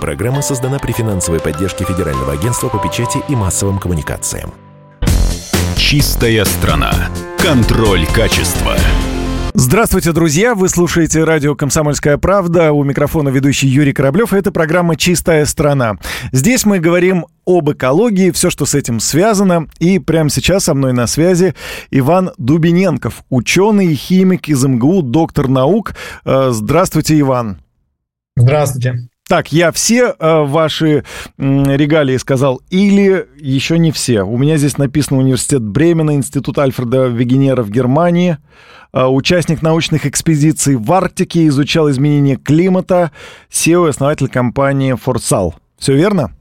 Программа создана при финансовой поддержке Федерального агентства по печати и массовым коммуникациям. Чистая страна. Контроль качества. Здравствуйте, друзья! Вы слушаете радио «Комсомольская правда». У микрофона ведущий Юрий Кораблев. Это программа «Чистая страна». Здесь мы говорим об экологии, все, что с этим связано. И прямо сейчас со мной на связи Иван Дубиненков, ученый, химик из МГУ, доктор наук. Э, здравствуйте, Иван. Здравствуйте. Так, я все э, ваши э, регалии сказал или еще не все? У меня здесь написано университет Бремена, институт Альфреда Вегенера в Германии, э, участник научных экспедиций в Арктике, изучал изменения климата, SEO и основатель компании Forsal. Все верно?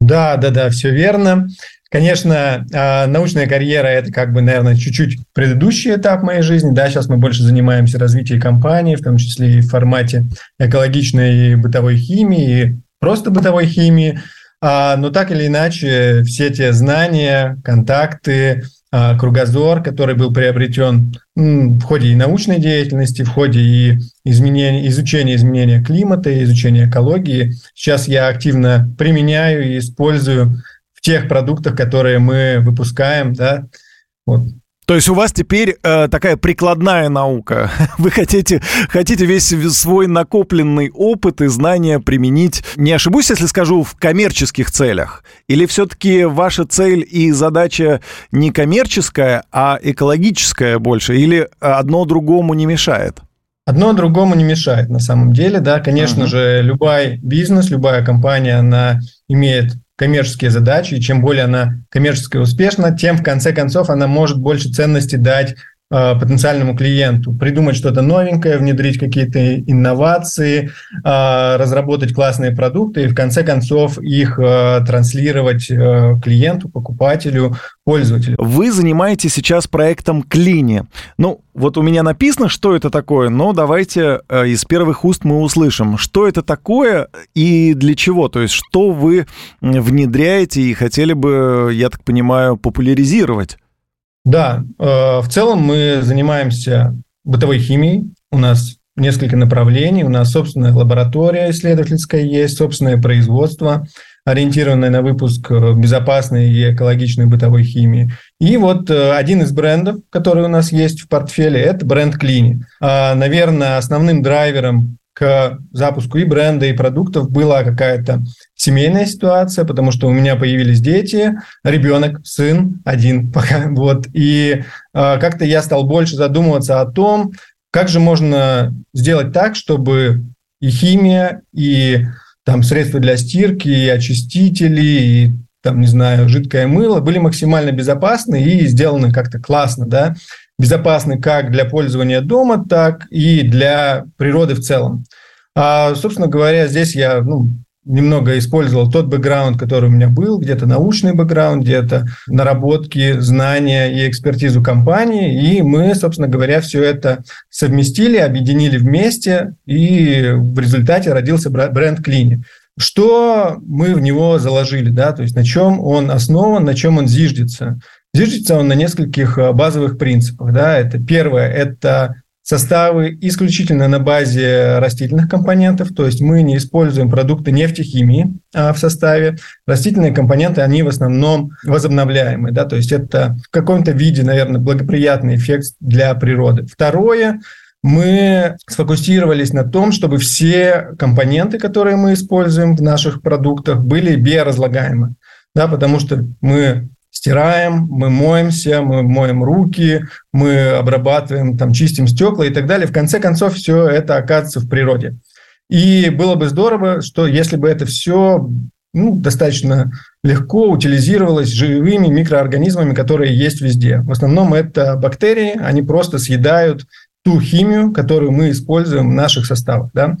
Да, да, да, все верно. Конечно, а, научная карьера – это как бы, наверное, чуть-чуть предыдущий этап моей жизни. Да, сейчас мы больше занимаемся развитием компании, в том числе и в формате экологичной бытовой химии, и просто бытовой химии. А, но так или иначе, все те знания, контакты, кругозор, который был приобретен в ходе и научной деятельности, в ходе и изменения, изучения изменения климата, изучения экологии, сейчас я активно применяю и использую в тех продуктах, которые мы выпускаем, да. Вот. То есть у вас теперь э, такая прикладная наука. Вы хотите, хотите весь свой накопленный опыт и знания применить, не ошибусь, если скажу, в коммерческих целях? Или все-таки ваша цель и задача не коммерческая, а экологическая больше? Или одно другому не мешает? Одно другому не мешает на самом деле, да, конечно uh-huh. же, любой бизнес, любая компания, она имеет коммерческие задачи, и чем более она коммерчески успешна, тем в конце концов она может больше ценности дать потенциальному клиенту, придумать что-то новенькое, внедрить какие-то инновации, э, разработать классные продукты и в конце концов их э, транслировать клиенту, покупателю, пользователю. Вы занимаетесь сейчас проектом Клини. Ну, вот у меня написано, что это такое, но давайте из первых уст мы услышим, что это такое и для чего, то есть что вы внедряете и хотели бы, я так понимаю, популяризировать. Да, э, в целом мы занимаемся бытовой химией. У нас несколько направлений. У нас собственная лаборатория исследовательская есть, собственное производство, ориентированное на выпуск э, безопасной и экологичной бытовой химии. И вот э, один из брендов, который у нас есть в портфеле, это бренд Клини. А, наверное, основным драйвером к запуску и бренда, и продуктов. Была какая-то семейная ситуация, потому что у меня появились дети, ребенок, сын один пока, вот, и э, как-то я стал больше задумываться о том, как же можно сделать так, чтобы и химия, и там средства для стирки, и очистители, и там, не знаю, жидкое мыло были максимально безопасны и сделаны как-то классно, да, безопасны как для пользования дома, так и для природы в целом. А, собственно говоря, здесь я ну, немного использовал тот бэкграунд, который у меня был, где-то научный бэкграунд, где-то наработки, знания и экспертизу компании, и мы, собственно говоря, все это совместили, объединили вместе, и в результате родился бренд Клини. Что мы в него заложили, да, то есть на чем он основан, на чем он зиждется. Зиждется он на нескольких а, базовых принципах. Да. Это первое – это составы исключительно на базе растительных компонентов, то есть мы не используем продукты нефтехимии а, в составе. Растительные компоненты, они в основном возобновляемые, да, то есть это в каком-то виде, наверное, благоприятный эффект для природы. Второе, мы сфокусировались на том, чтобы все компоненты, которые мы используем в наших продуктах, были биоразлагаемы. Да, потому что мы стираем, мы моемся, мы моем руки, мы обрабатываем, там, чистим стекла и так далее. В конце концов, все это оказывается в природе. И было бы здорово, что если бы это все ну, достаточно легко утилизировалось живыми микроорганизмами, которые есть везде. В основном это бактерии, они просто съедают ту химию, которую мы используем в наших составах. Да?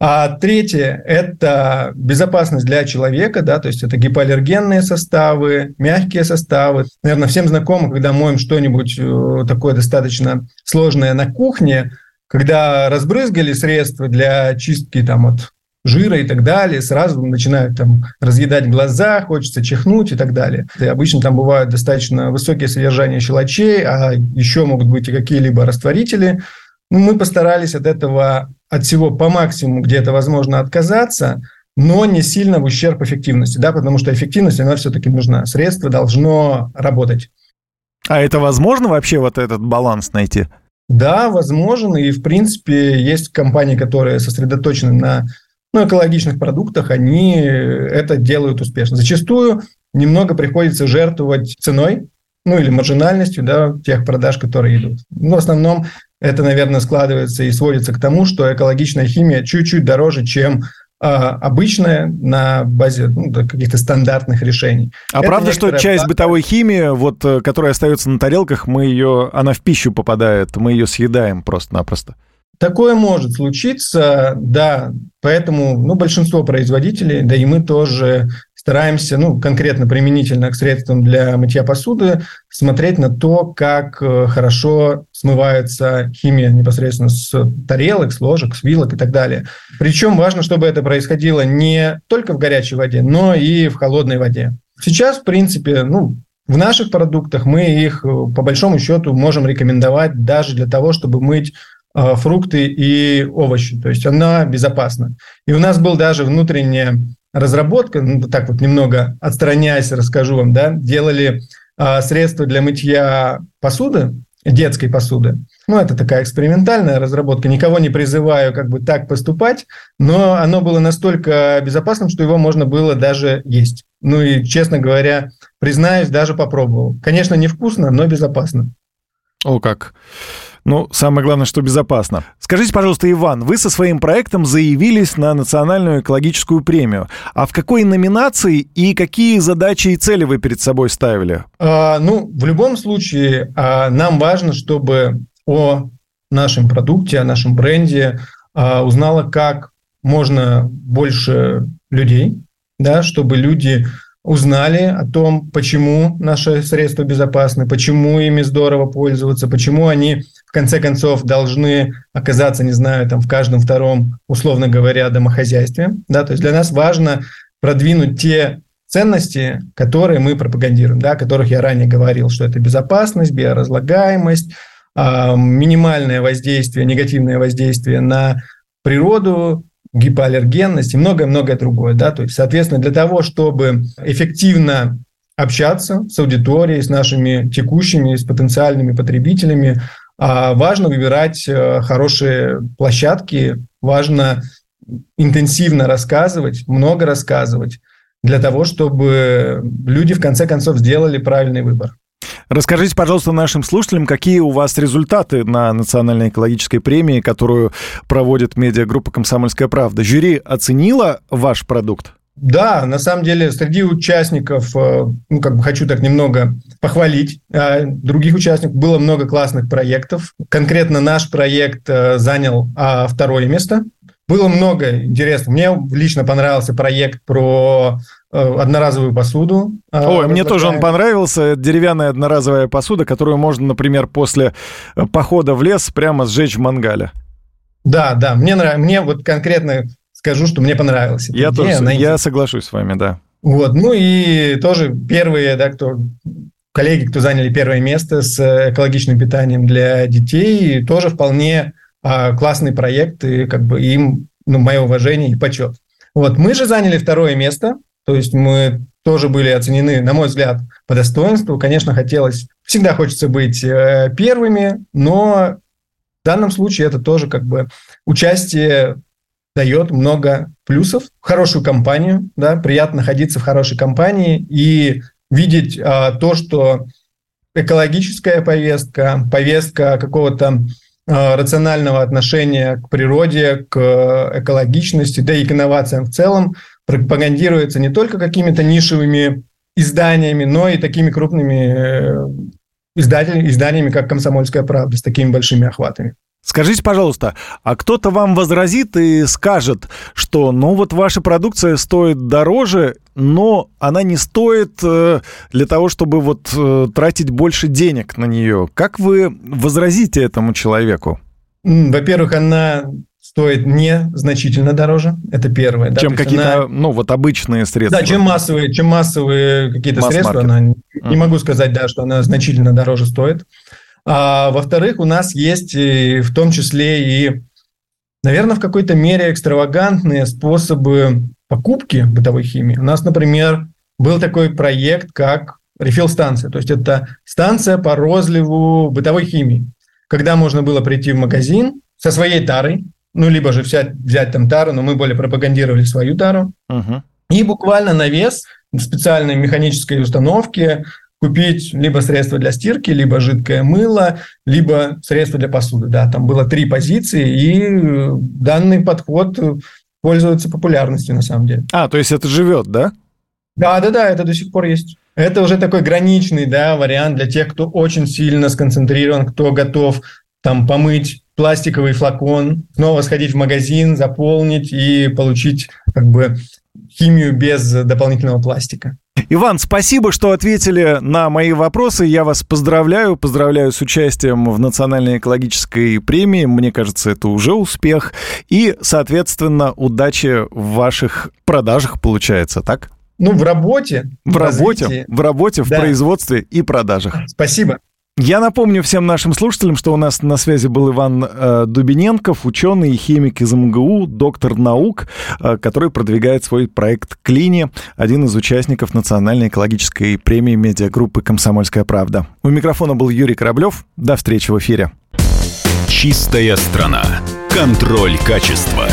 А третье – это безопасность для человека, да, то есть это гипоаллергенные составы, мягкие составы. Наверное, всем знакомо, когда моем что-нибудь э, такое достаточно сложное на кухне, когда разбрызгали средства для чистки там от жира и так далее, сразу начинают там разъедать глаза, хочется чихнуть и так далее. И обычно там бывают достаточно высокие содержания щелочей, а еще могут быть и какие-либо растворители. Ну, мы постарались от этого от всего по максимуму, где это возможно, отказаться. но не сильно в ущерб эффективности, да, потому что эффективность, она все-таки нужна. Средство должно работать. А это возможно вообще вот этот баланс найти? Да, возможно, и в принципе есть компании, которые сосредоточены на ну, экологичных продуктах, они это делают успешно. Зачастую немного приходится жертвовать ценой, ну или маржинальностью да, тех продаж, которые идут. Но в основном это, наверное, складывается и сводится к тому, что экологичная химия чуть-чуть дороже, чем а, обычная на базе ну, каких-то стандартных решений. А Это правда, что часть плата... бытовой химии, вот, э, которая остается на тарелках, мы ее, она в пищу попадает, мы ее съедаем просто-напросто? Такое может случиться, да. Поэтому ну, большинство производителей, да и мы тоже стараемся, ну, конкретно применительно к средствам для мытья посуды, смотреть на то, как э, хорошо смывается химия непосредственно с тарелок, с ложек, с вилок и так далее. Причем важно, чтобы это происходило не только в горячей воде, но и в холодной воде. Сейчас, в принципе, ну, в наших продуктах мы их, э, по большому счету, можем рекомендовать даже для того, чтобы мыть э, фрукты и овощи. То есть она безопасна. И у нас был даже внутренняя разработка, ну, так вот немного отстраняясь, расскажу вам, да, делали а, средства для мытья посуды, детской посуды. Ну, это такая экспериментальная разработка. Никого не призываю как бы так поступать, но оно было настолько безопасным, что его можно было даже есть. Ну и, честно говоря, признаюсь, даже попробовал. Конечно, невкусно, но безопасно. О, как. Ну, самое главное, что безопасно. Скажите, пожалуйста, Иван, вы со своим проектом заявились на национальную экологическую премию. А в какой номинации и какие задачи и цели вы перед собой ставили? А, ну, в любом случае, а, нам важно, чтобы о нашем продукте, о нашем бренде а, узнало как можно больше людей, да, чтобы люди узнали о том, почему наши средства безопасны, почему ими здорово пользоваться, почему они в конце концов должны оказаться, не знаю, там в каждом втором, условно говоря, домохозяйстве. Да? То есть для нас важно продвинуть те ценности, которые мы пропагандируем, да, о которых я ранее говорил, что это безопасность, биоразлагаемость, минимальное воздействие, негативное воздействие на природу, гипоаллергенность и многое-многое другое. Да? То есть, соответственно, для того, чтобы эффективно общаться с аудиторией, с нашими текущими, с потенциальными потребителями, а, важно выбирать э, хорошие площадки, важно интенсивно рассказывать, много рассказывать, для того, чтобы люди в конце концов сделали правильный выбор. Расскажите, пожалуйста, нашим слушателям, какие у вас результаты на национальной экологической премии, которую проводит медиагруппа «Комсомольская правда». Жюри оценила ваш продукт? Да, на самом деле среди участников, э, ну, как бы хочу так немного похвалить э, других участников, было много классных проектов. Конкретно наш проект э, занял а, второе место. Было много интересного. Мне лично понравился проект про одноразовую посуду. Ой, мне тоже он понравился. Деревянная одноразовая посуда, которую можно, например, после похода в лес прямо сжечь в мангале. Да, да, мне нравится. Мне вот конкретно скажу, что мне понравилась. Я тоже, я соглашусь с вами, да. Вот, ну и тоже первые, да, кто коллеги, кто заняли первое место с экологичным питанием для детей, тоже вполне а, классный проект, и как бы им, ну, мое уважение и почет. Вот, мы же заняли второе место, то есть мы тоже были оценены, на мой взгляд, по достоинству. Конечно, хотелось, всегда хочется быть э, первыми, но в данном случае это тоже как бы участие дает много плюсов, хорошую компанию, да, приятно находиться в хорошей компании и видеть а, то, что экологическая повестка, повестка какого-то а, рационального отношения к природе, к экологичности, да и к инновациям в целом пропагандируется не только какими-то нишевыми изданиями, но и такими крупными э, издателями, изданиями, как «Комсомольская правда», с такими большими охватами. Скажите, пожалуйста, а кто-то вам возразит и скажет, что ну вот ваша продукция стоит дороже, но она не стоит э, для того, чтобы вот э, тратить больше денег на нее. Как вы возразите этому человеку? Во-первых, она стоит не значительно дороже. Это первое. Да? Чем какие-то, она... ну, вот обычные средства. Да, чем массовые, чем массовые какие-то средства. Она, не mm. могу сказать, да, что она значительно дороже стоит. А, во-вторых, у нас есть и, в том числе и, наверное, в какой-то мере экстравагантные способы покупки бытовой химии. У нас, например, был такой проект, как рефил-станция. То есть это станция по розливу бытовой химии. Когда можно было прийти в магазин со своей тарой, ну, либо же взять, взять там тару, но мы более пропагандировали свою тару, угу. и буквально на вес в специальной механической установке купить либо средство для стирки, либо жидкое мыло, либо средство для посуды. Да, там было три позиции, и э, данный подход пользуется популярностью на самом деле. А, то есть это живет, да? Да, да, да, это до сих пор есть. Это уже такой граничный да, вариант для тех, кто очень сильно сконцентрирован, кто готов там помыть пластиковый флакон, снова сходить в магазин, заполнить и получить как бы химию без дополнительного пластика. Иван, спасибо, что ответили на мои вопросы. Я вас поздравляю. Поздравляю с участием в Национальной экологической премии. Мне кажется, это уже успех. И, соответственно, удачи в ваших продажах, получается, так? Ну, в работе. В, в работе, развитии. в работе, в да. производстве и продажах. Спасибо. Я напомню всем нашим слушателям, что у нас на связи был Иван э, Дубиненков, ученый и химик из МГУ, доктор наук, э, который продвигает свой проект «Клини», один из участников Национальной экологической премии медиагруппы «Комсомольская правда». У микрофона был Юрий Кораблев. До встречи в эфире. Чистая страна. Контроль качества.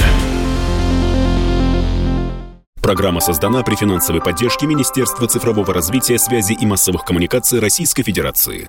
Программа создана при финансовой поддержке Министерства цифрового развития, связи и массовых коммуникаций Российской Федерации.